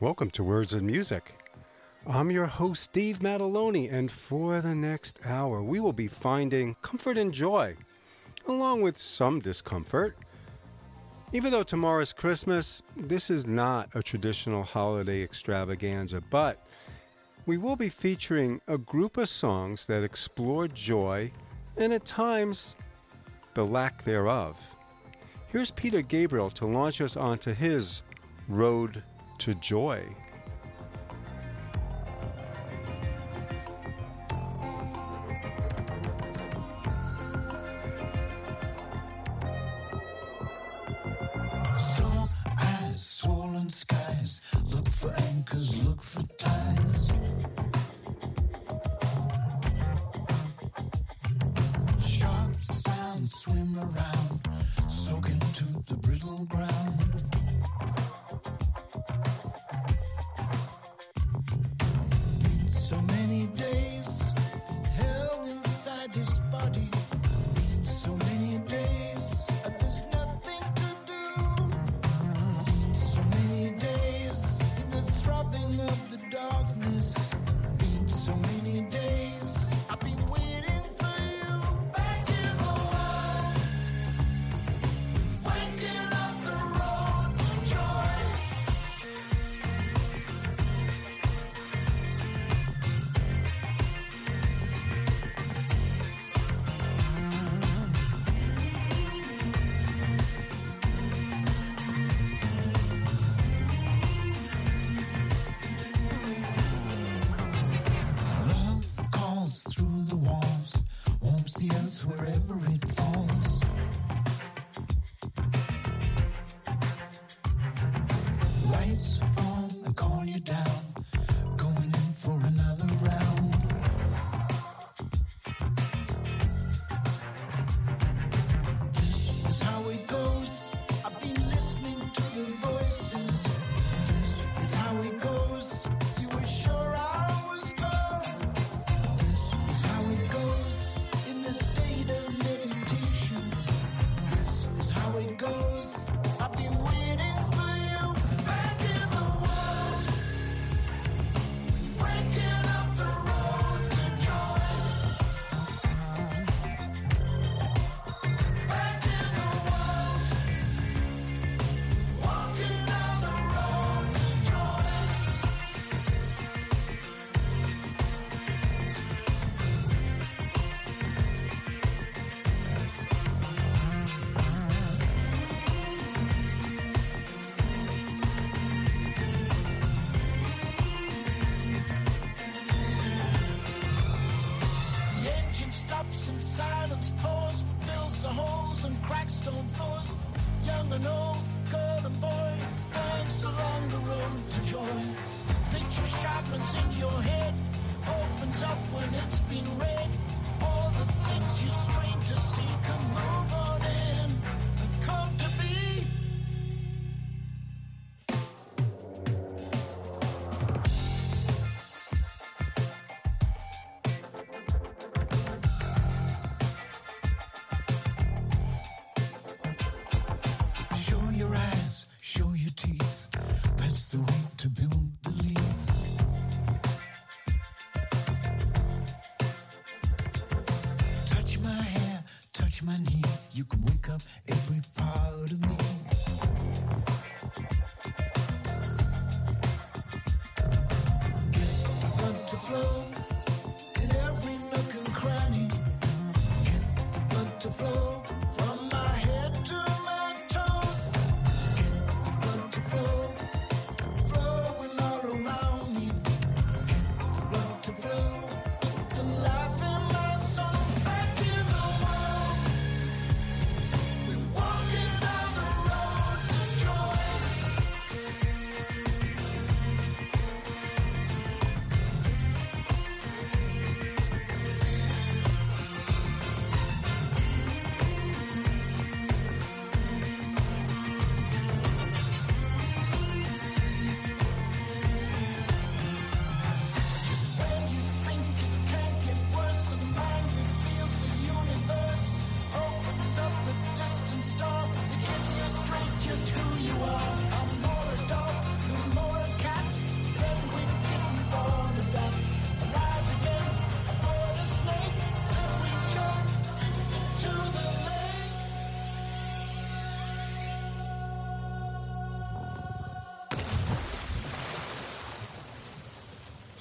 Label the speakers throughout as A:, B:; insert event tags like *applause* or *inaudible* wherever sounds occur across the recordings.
A: Welcome to Words and Music. I'm your host, Steve Mataloni, and for the next hour, we will be finding comfort and joy, along with some discomfort. Even though tomorrow is Christmas, this is not a traditional holiday extravaganza, but we will be featuring a group of songs that explore joy and at times the lack thereof. Here's Peter Gabriel to launch us onto his road to joy.
B: wherever it falls. Lights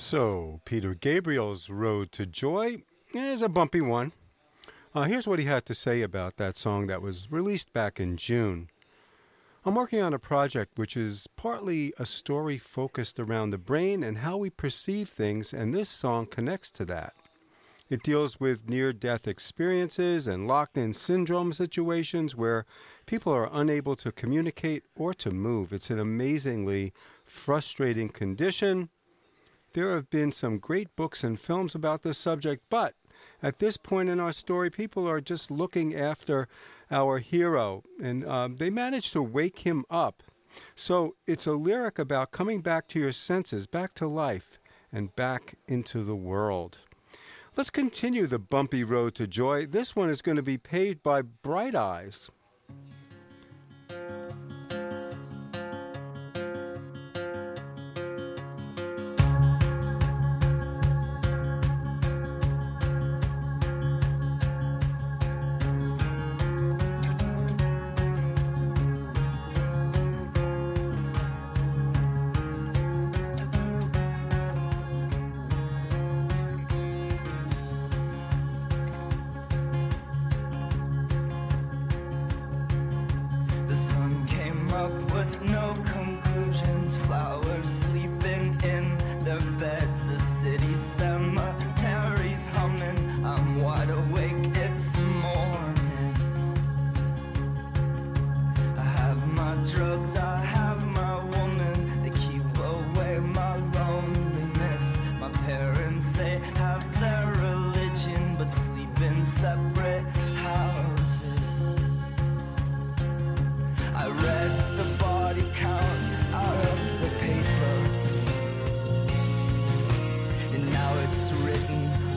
C: So, Peter Gabriel's Road to Joy is a bumpy one. Uh, here's what he had to say about that song that was released back in June. I'm working on a project which is partly a story focused around the brain and how we perceive things, and this song connects to that. It deals with near death experiences and locked in syndrome situations where people are unable to communicate or to move. It's an amazingly frustrating condition there have been some great books and films about this subject, but at this point in our story, people are just looking after our hero, and um, they manage to wake him up. So it's a lyric about coming back to your senses, back to life, and back into the world. Let's continue the bumpy road to joy. This one is going to be paved by Bright Eyes. Satan.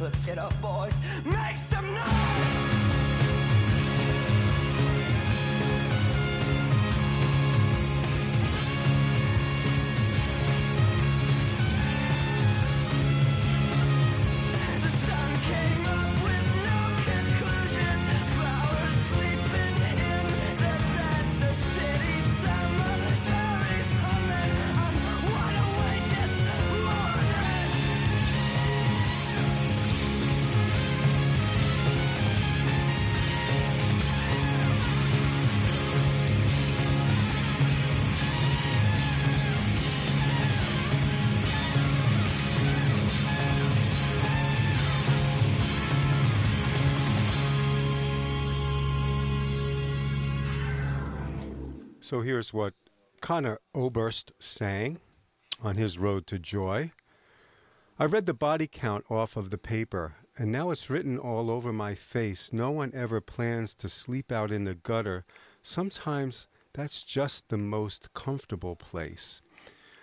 C: Let's get up, boys. Make some noise! So here's what Conor Oberst sang on his Road to Joy. I read the body count off of the paper, and now it's written all over my face. No one ever plans to sleep out in the gutter. Sometimes
A: that's just the most comfortable place.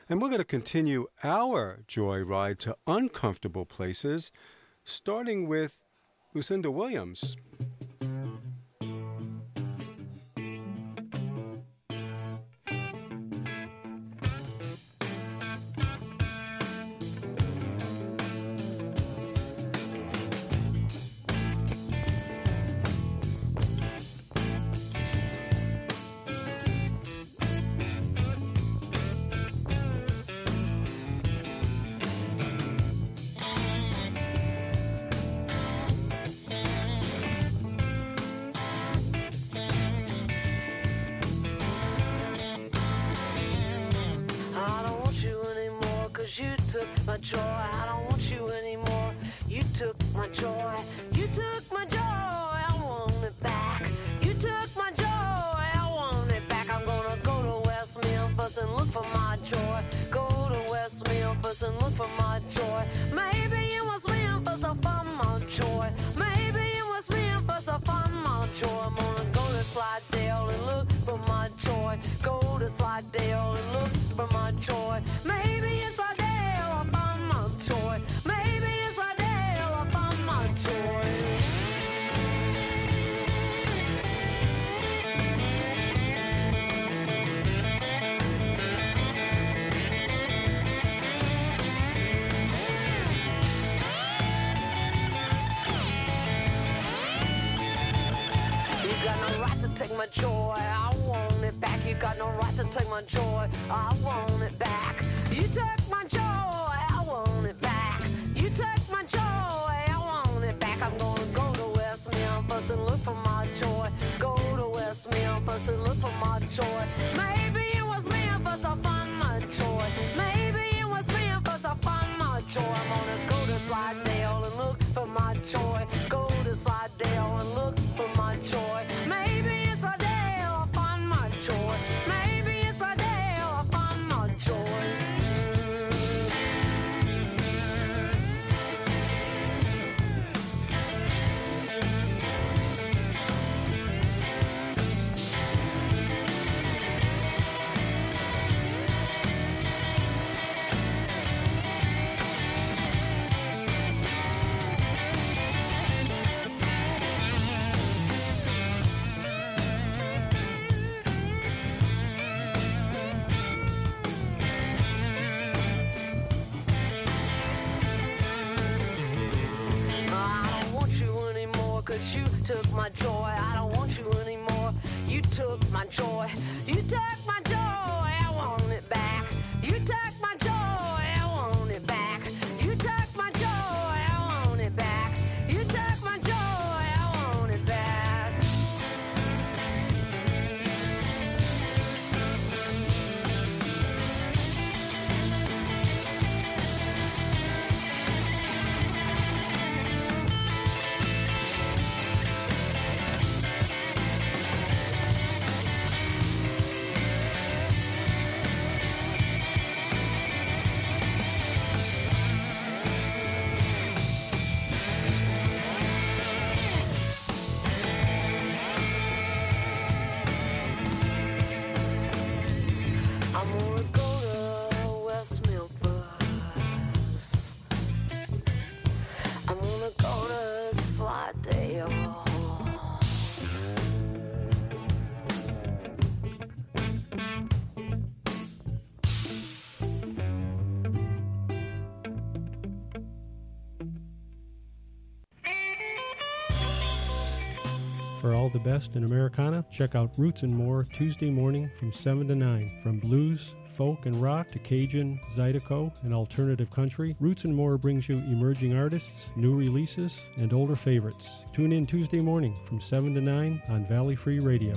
A: And we're going to continue our joy ride to uncomfortable places, starting with Lucinda Williams.
D: but the best in Americana, check out Roots and More Tuesday morning from 7 to 9. From blues, folk, and rock to Cajun, Zydeco, and alternative country, Roots and More brings you emerging artists, new releases, and older favorites. Tune in Tuesday morning from 7 to 9 on Valley Free Radio.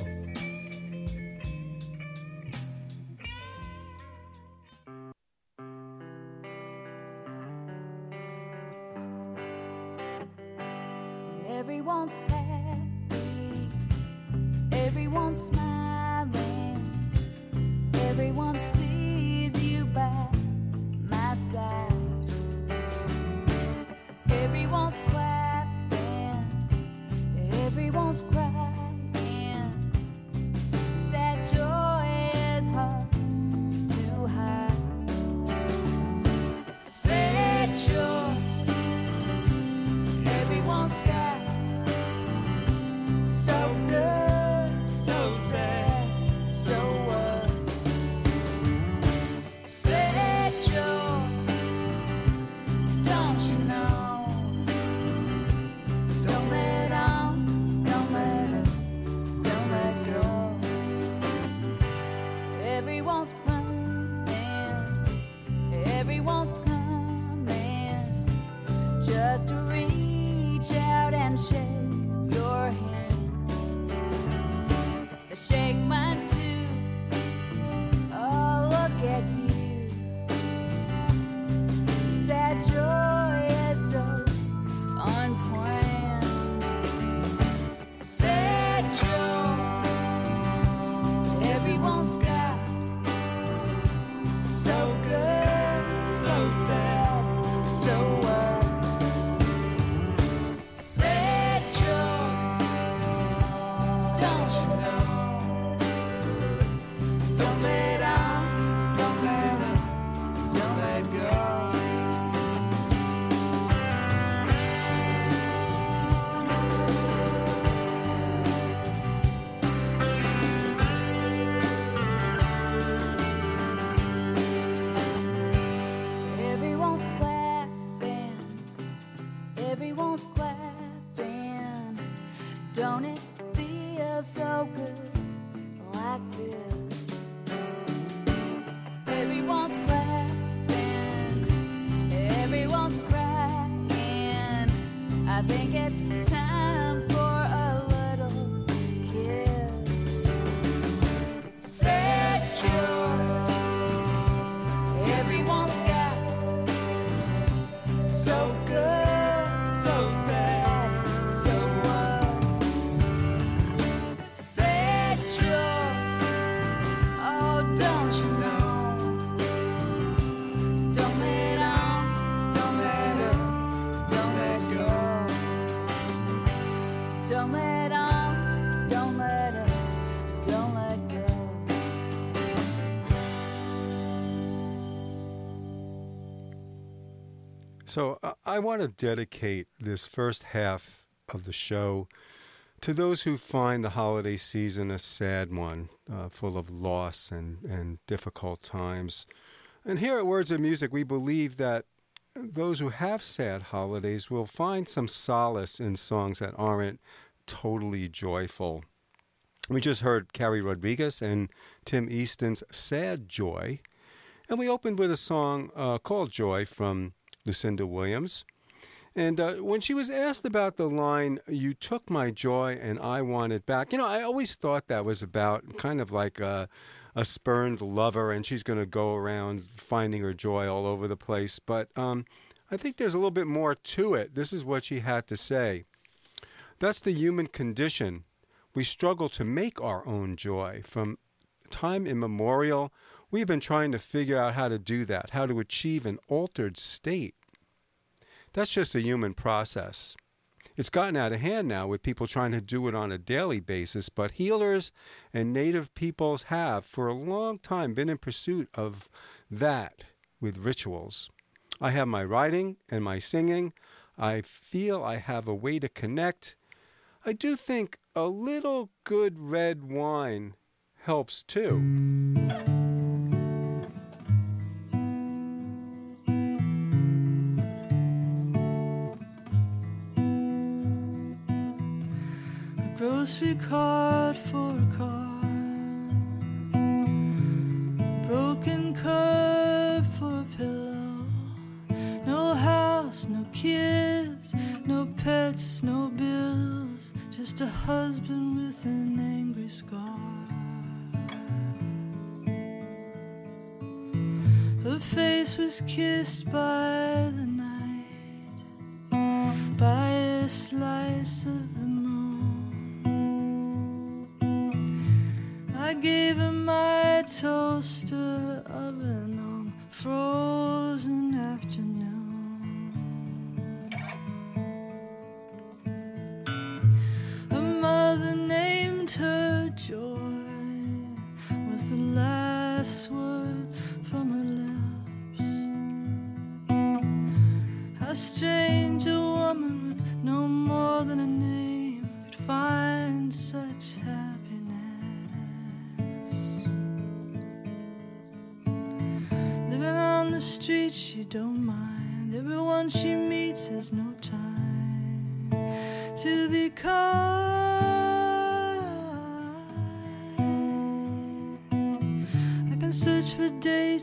E: I
A: want to dedicate this first half of the show to those who find the holiday season a sad one, uh, full of loss and, and difficult times. And here at Words of Music, we believe that those who have sad holidays will find some solace in songs that aren't totally joyful. We just heard Carrie Rodriguez and Tim Easton's Sad Joy. And we opened with a song uh, called Joy from Lucinda Williams. And uh, when she was asked about the line, You took my joy and I want it back, you know, I always thought that was about kind of like a, a spurned lover and she's going to go around finding her joy all over the place. But um, I think there's a little bit more to it. This is what she had to say. That's the human condition. We struggle to make our own joy. From time immemorial, we've been trying to figure out how to do that, how to achieve an altered state. That's just a human process. It's gotten out of hand now with people trying to do it on a daily basis, but healers and native peoples have for a long time been in pursuit of that with rituals. I have my writing and my singing. I feel I have a way to connect. I do think a little good red wine helps too.
F: Grocery cart for a car, broken curb for a pillow, no house, no kids, no pets, no bills, just a husband with an angry scar. Her face was kissed by the night, by a slice of toaster oven on frozen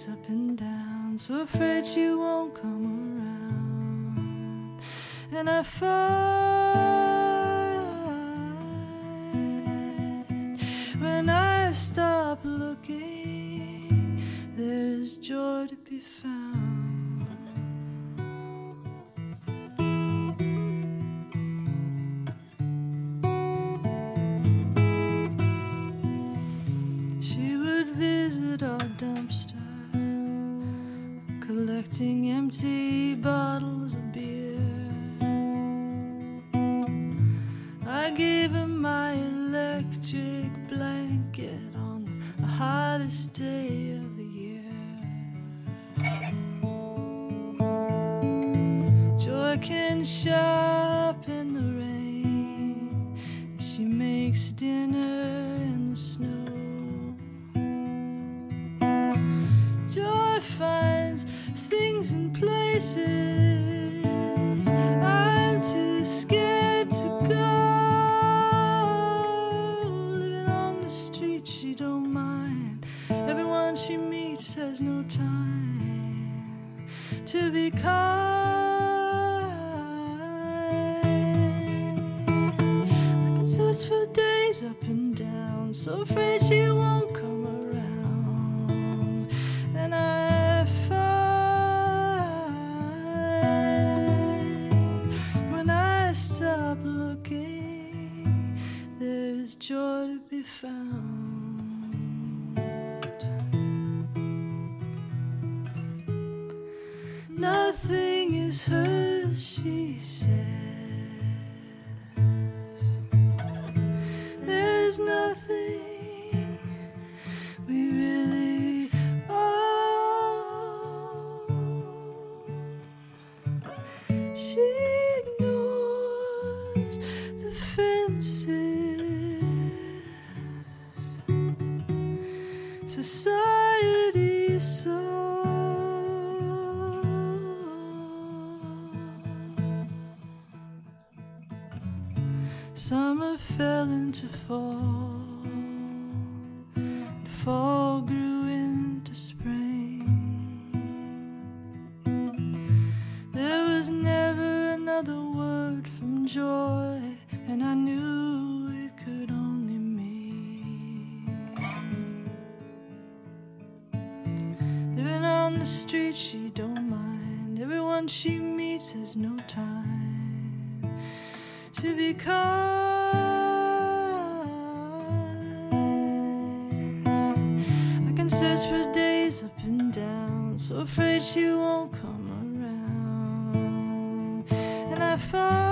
F: up and down, so afraid she won't come around. And I find when I stop looking, there's joy to be found. so fragile. search for days up and down, so afraid she won't come around. And I found.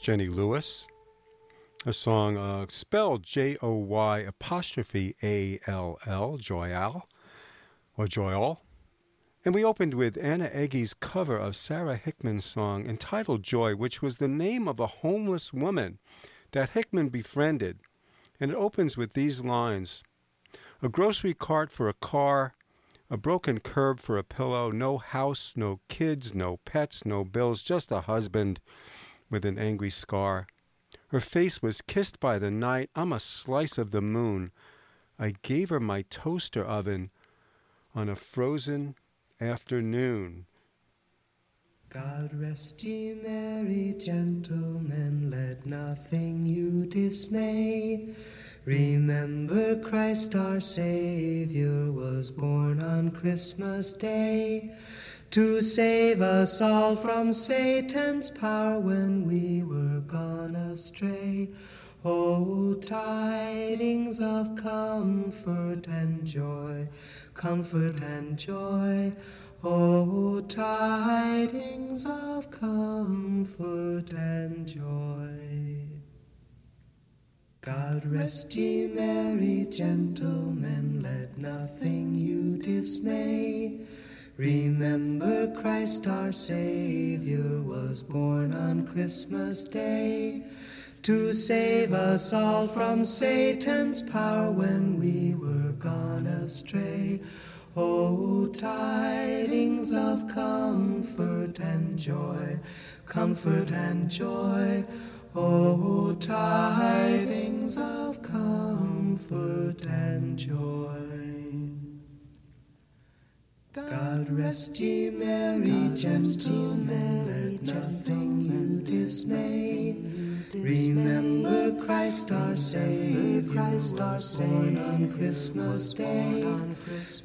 A: Jenny Lewis. A song uh, spelled J O Y apostrophe A L L, Joyal, or Joyal. And we opened with Anna Egge's cover of Sara Hickman's song entitled Joy, which was the name of a homeless woman that Hickman befriended. And it opens with these lines A grocery cart for a car, a broken curb for a pillow, no house, no kids, no pets, no bills, just a husband with an angry scar. Her face was kissed by the night. I'm a slice of the moon. I gave her my toaster oven on a frozen afternoon.
G: God rest ye merry gentlemen, let nothing you dismay. Remember Christ our Savior was born on Christmas Day to save us all from Satan's power when we were gone astray. Oh, tidings of comfort and joy, comfort and joy. Oh, tidings of comfort and joy. God rest ye merry gentlemen, let nothing you dismay. Remember Christ our Savior was born on Christmas Day to save us all from Satan's power when we were gone astray. Oh, tidings of comfort and joy, comfort and joy. Oh, tidings of comfort and joy. God rest ye merry gentlemen, let nothing you dismay. Remember Christ our Savior, Christ our Savior on Christmas Day,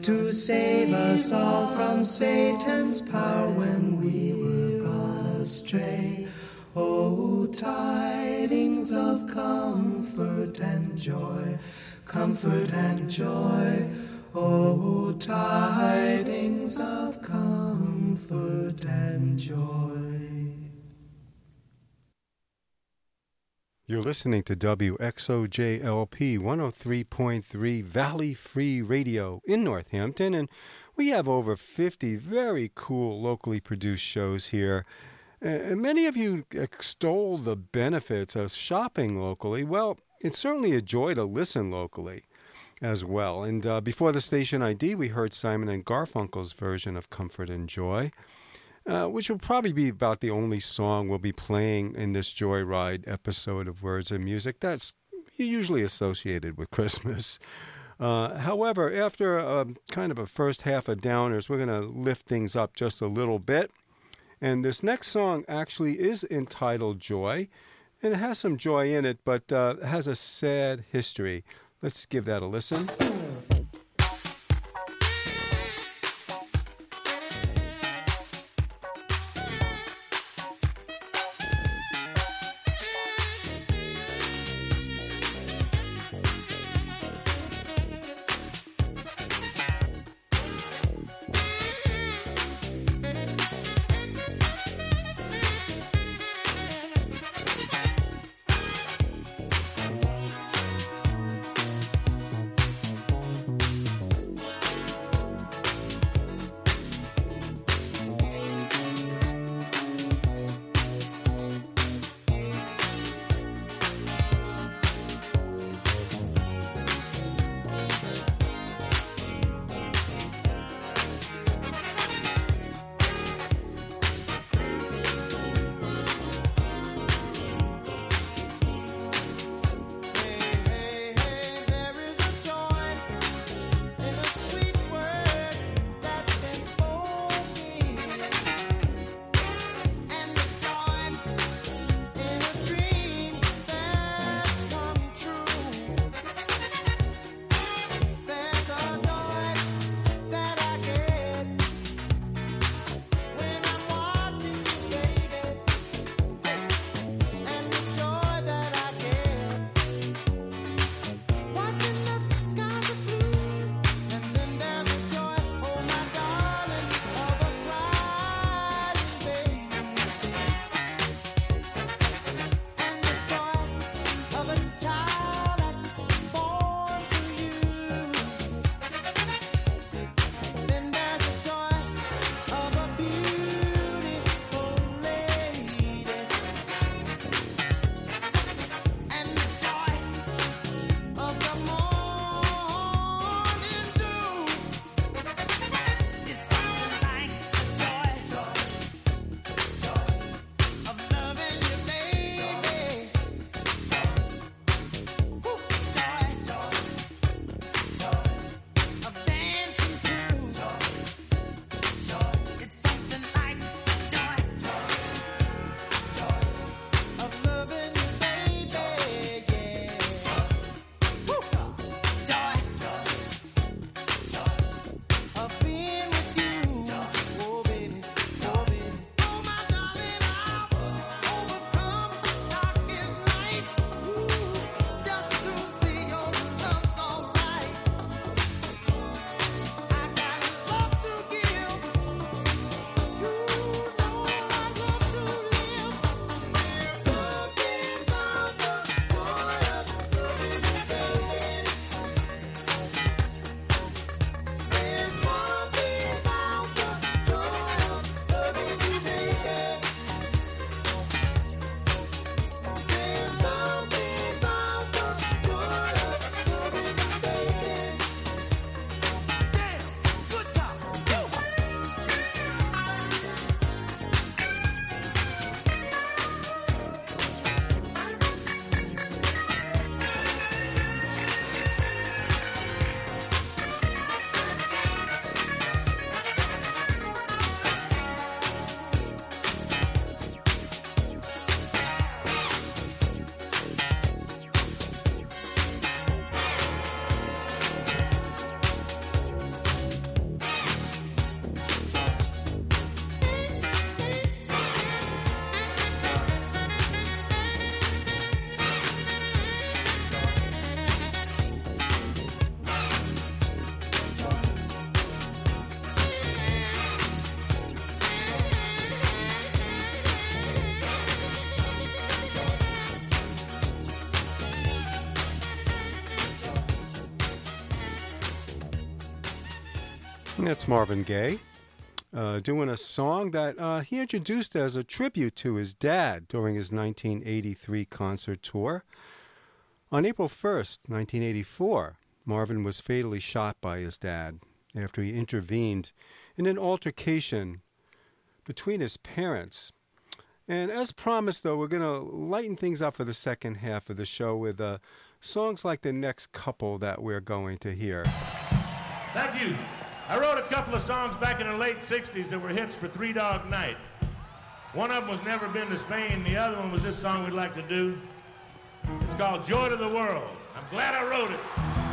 G: to save us all from Satan's power when we were gone astray. Oh, tidings of comfort and joy, comfort and joy. Oh, tidings of comfort and joy.
A: You're listening to WXOJLP 103.3 Valley Free Radio in Northampton, and we have over 50 very cool locally produced shows here. And many of you extol the benefits of shopping locally. Well, it's certainly a joy to listen locally as well. And uh, before the station ID, we heard Simon and Garfunkel's version of Comfort and Joy uh, which will probably be about the only song we'll be playing in this Joyride episode of Words and Music. That's usually associated with *laughs* Christmas. Uh, however, after a, kind of a first half of downers, we're going to lift things up just a little bit. And this next song actually is entitled Joy, and it has some joy in it, but uh, has a sad history. Let's give that a listen. That's Marvin Gaye uh, doing a song that uh, he introduced as a tribute to his dad during his 1983 concert tour. On April 1st, 1984, Marvin was fatally shot by his dad after he intervened in an altercation between his parents. And as promised, though, we're going to lighten things up for the second half of the show with uh, songs like the next couple that we're going to hear.
H: Thank you. I wrote a couple of songs back in the late 60s that were hits for Three Dog Night. One of them was Never Been to Spain, the other one was this song we'd like to do. It's called Joy to the World. I'm glad I wrote it.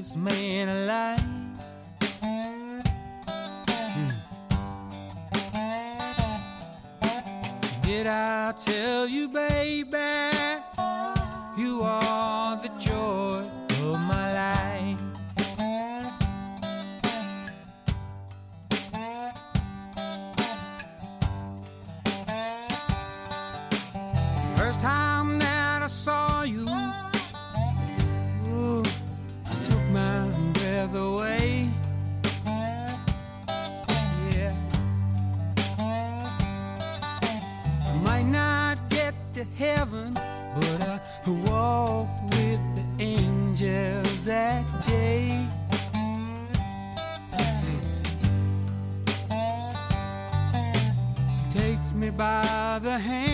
I: this man alive. Hmm. Did I tell you, baby? The hand.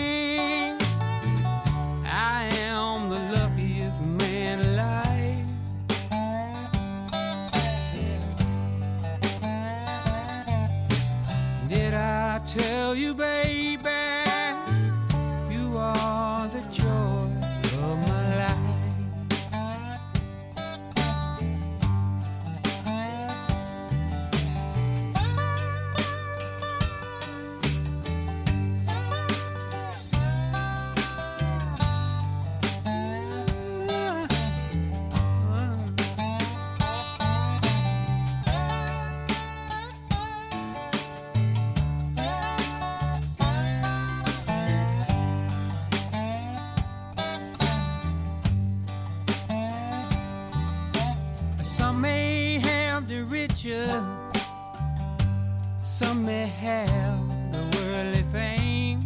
I: Some may have the worldly fame.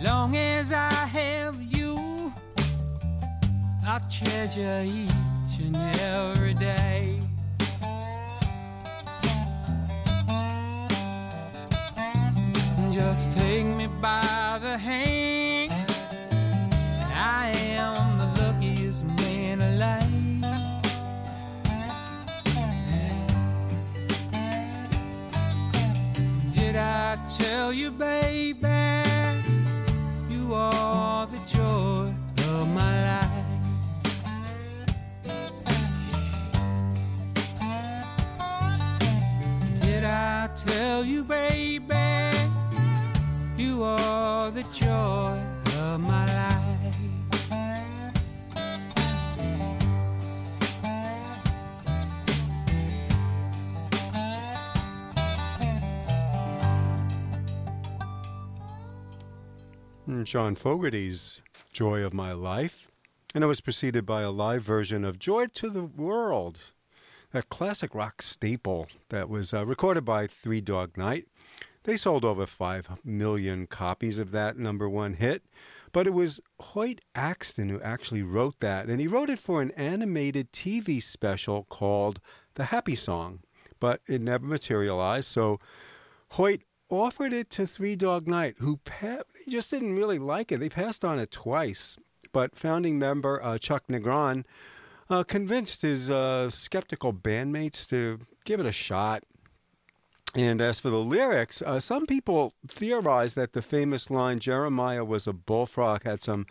I: Long as I have you, I treasure each and every day. Just take me by the hand. Tell you, baby, you are the joy of my life? Did I tell you, baby, you are the joy
A: John Fogerty's Joy of My Life. And it was preceded by a live version of Joy to the World, that classic rock staple that was uh, recorded by Three Dog Night. They sold over 5 million copies of that number one hit. But it was Hoyt Axton who actually wrote that. And he wrote it for an animated TV special called The Happy Song. But it never materialized. So Hoyt offered it to Three Dog Night, who pa- just didn't really like it. They passed on it twice. But founding member uh, Chuck Negron uh, convinced his uh, skeptical bandmates to give it a shot. And as for the lyrics, uh, some people theorize that the famous line, Jeremiah was a bullfrog, had some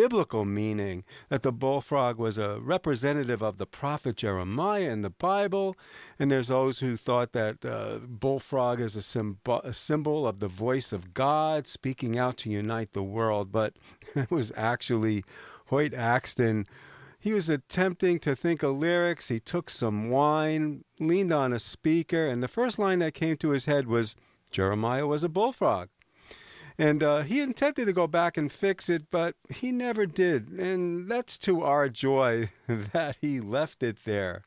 A: biblical meaning, that the bullfrog was a representative of the prophet Jeremiah in the Bible. And there's those who thought that uh, bullfrog is a, symb- a symbol of the voice of God speaking out to unite the world. But *laughs* it was actually Hoyt Axton he was attempting to think of lyrics. He took some wine, leaned on a speaker, and the first line that came to his head was Jeremiah was a bullfrog. And uh, he intended to go back and fix it, but he never did. And that's to our joy *laughs* that he left it there.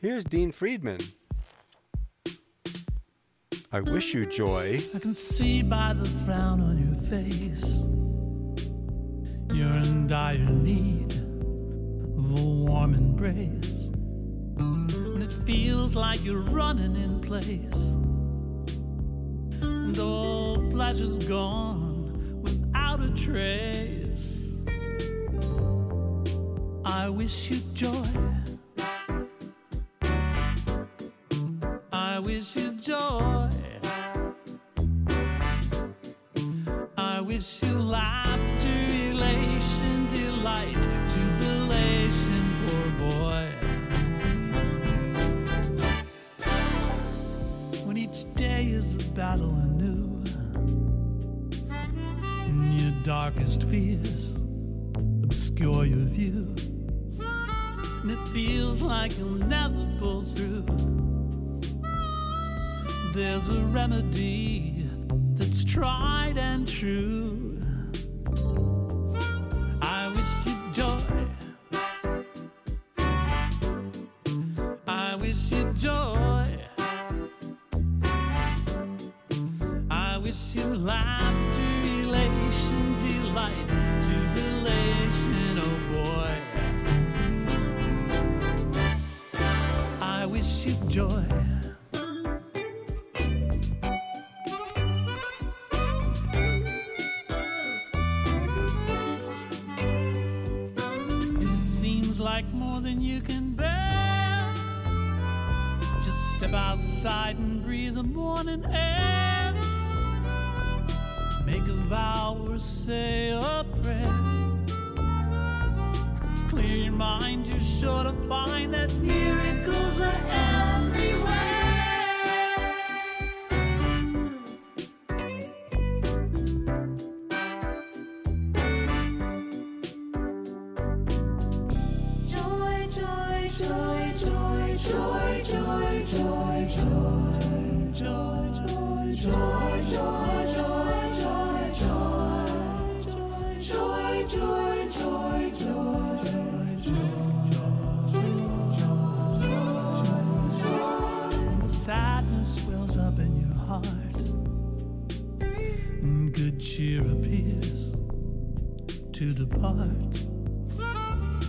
A: Here's Dean Friedman. I wish you joy.
J: I can see by the frown on your face. You're in dire need of a warm embrace. When it feels like you're running in place. And all pleasure's gone without a trace. I wish you joy. I wish you joy. I wish you laughter, is a battle anew, and your darkest fears obscure your view, and it feels like you'll never pull through. There's a remedy that's tried and true.
K: outside and breathe the morning air. Make a vow or say a prayer. Clear your mind, you're sure to find that mirror.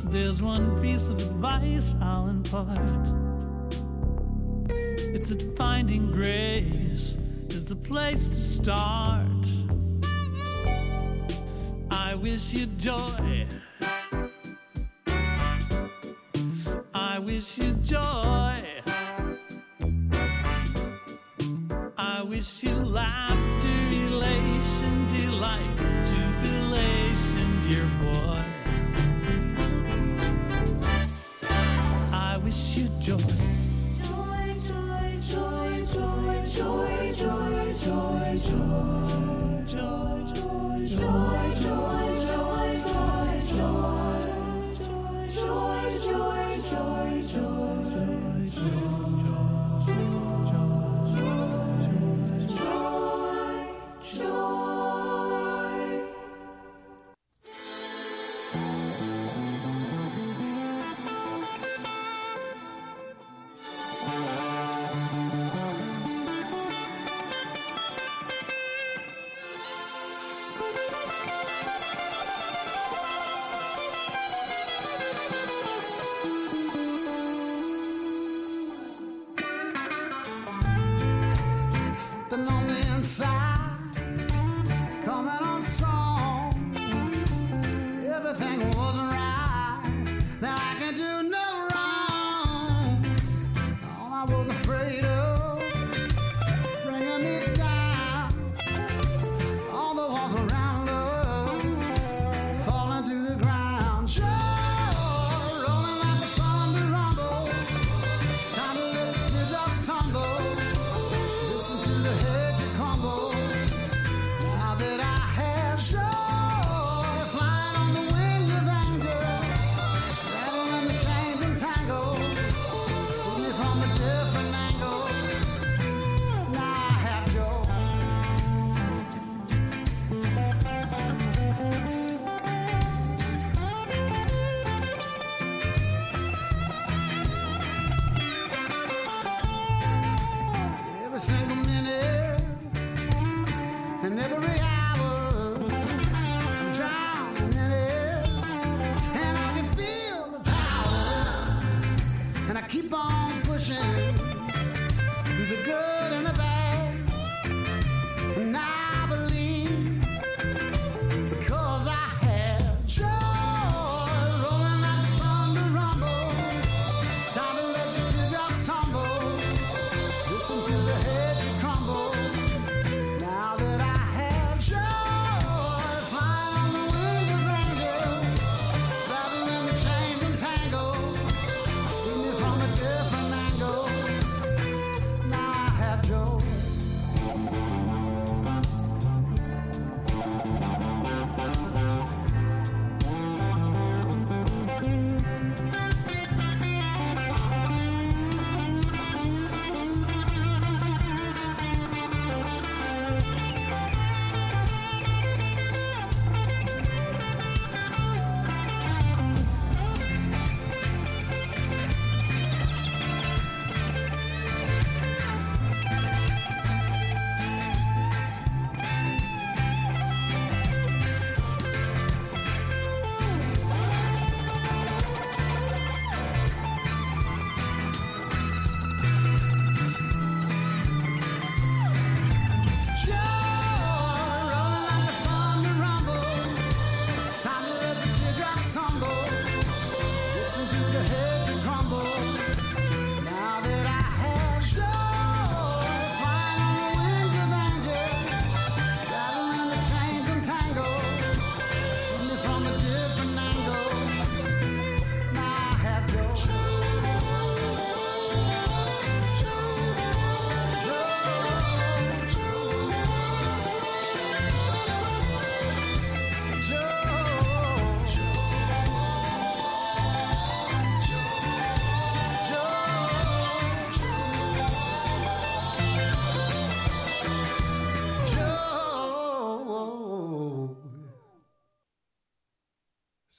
K: There's one piece of advice I'll impart. It's that finding grace is the place to start. I wish you joy. I wish you joy. I wish you laughter.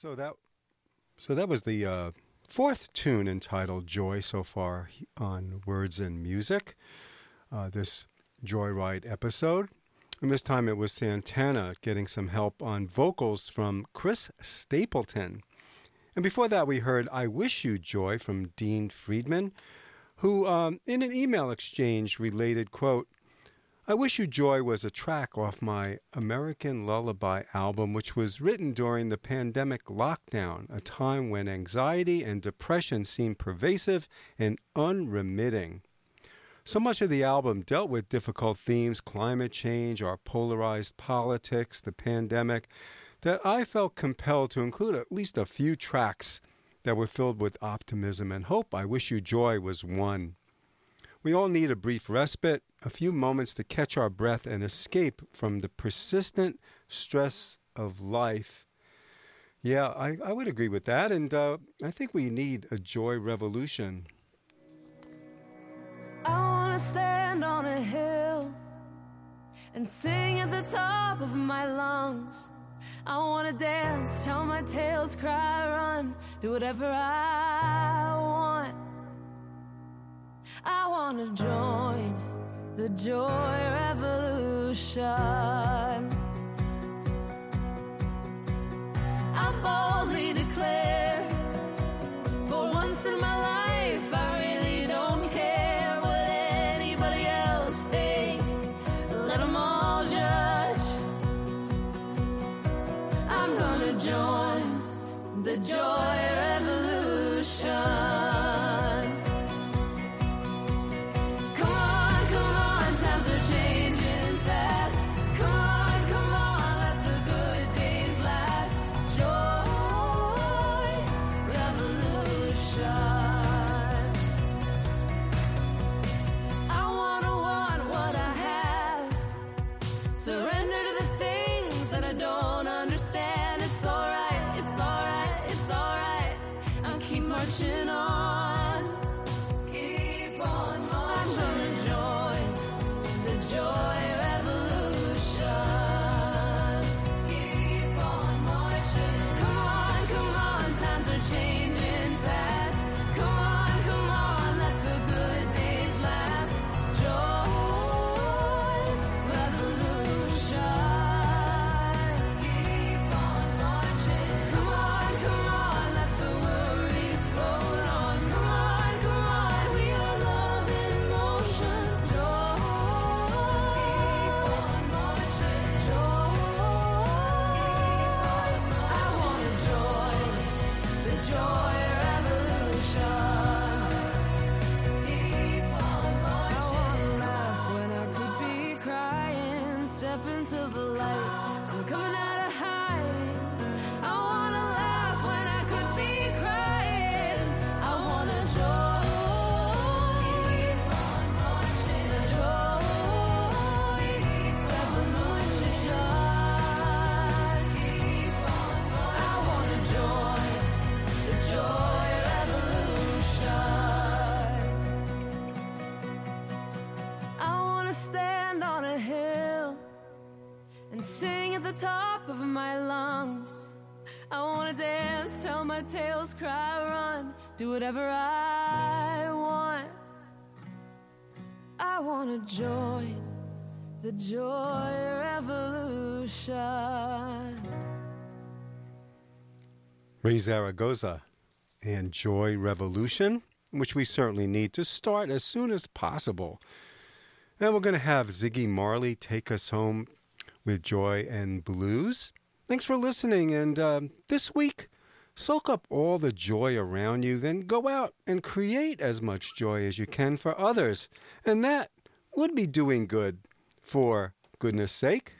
A: So that so that was the uh, fourth tune entitled "Joy" so far on Words and Music. Uh, this Joyride episode, and this time it was Santana getting some help on vocals from Chris Stapleton. And before that, we heard "I Wish You Joy" from Dean Friedman, who, um, in an email exchange, related, "quote." I Wish You Joy was a track off my American Lullaby album, which was written during the pandemic lockdown, a time when anxiety and depression seemed pervasive and unremitting. So much of the album dealt with difficult themes climate change, our polarized politics, the pandemic that I felt compelled to include at least a few tracks that were filled with optimism and hope. I Wish You Joy was one. We all need a brief respite, a few moments to catch our breath and escape from the persistent stress of life. Yeah, I, I would agree with that. And uh, I think we need a joy revolution.
L: I wanna stand on a hill and sing at the top of my lungs. I wanna dance, tell my tales, cry, run, do whatever I want. I wanna join the joy revolution. I boldly declare, for once in my life, I really don't care what anybody else thinks. Let 'em all judge. I'm gonna join the joy do whatever I want. I wanna join the joy revolution.
A: Raye Zaragoza and Joy Revolution, which we certainly need to start as soon as possible. Then we're going to have Ziggy Marley take us home with Joy and Blues. Thanks for listening. And um, this week, soak up all the joy around you, then go out and create as much joy as you can for others. And that would be doing good for goodness sake.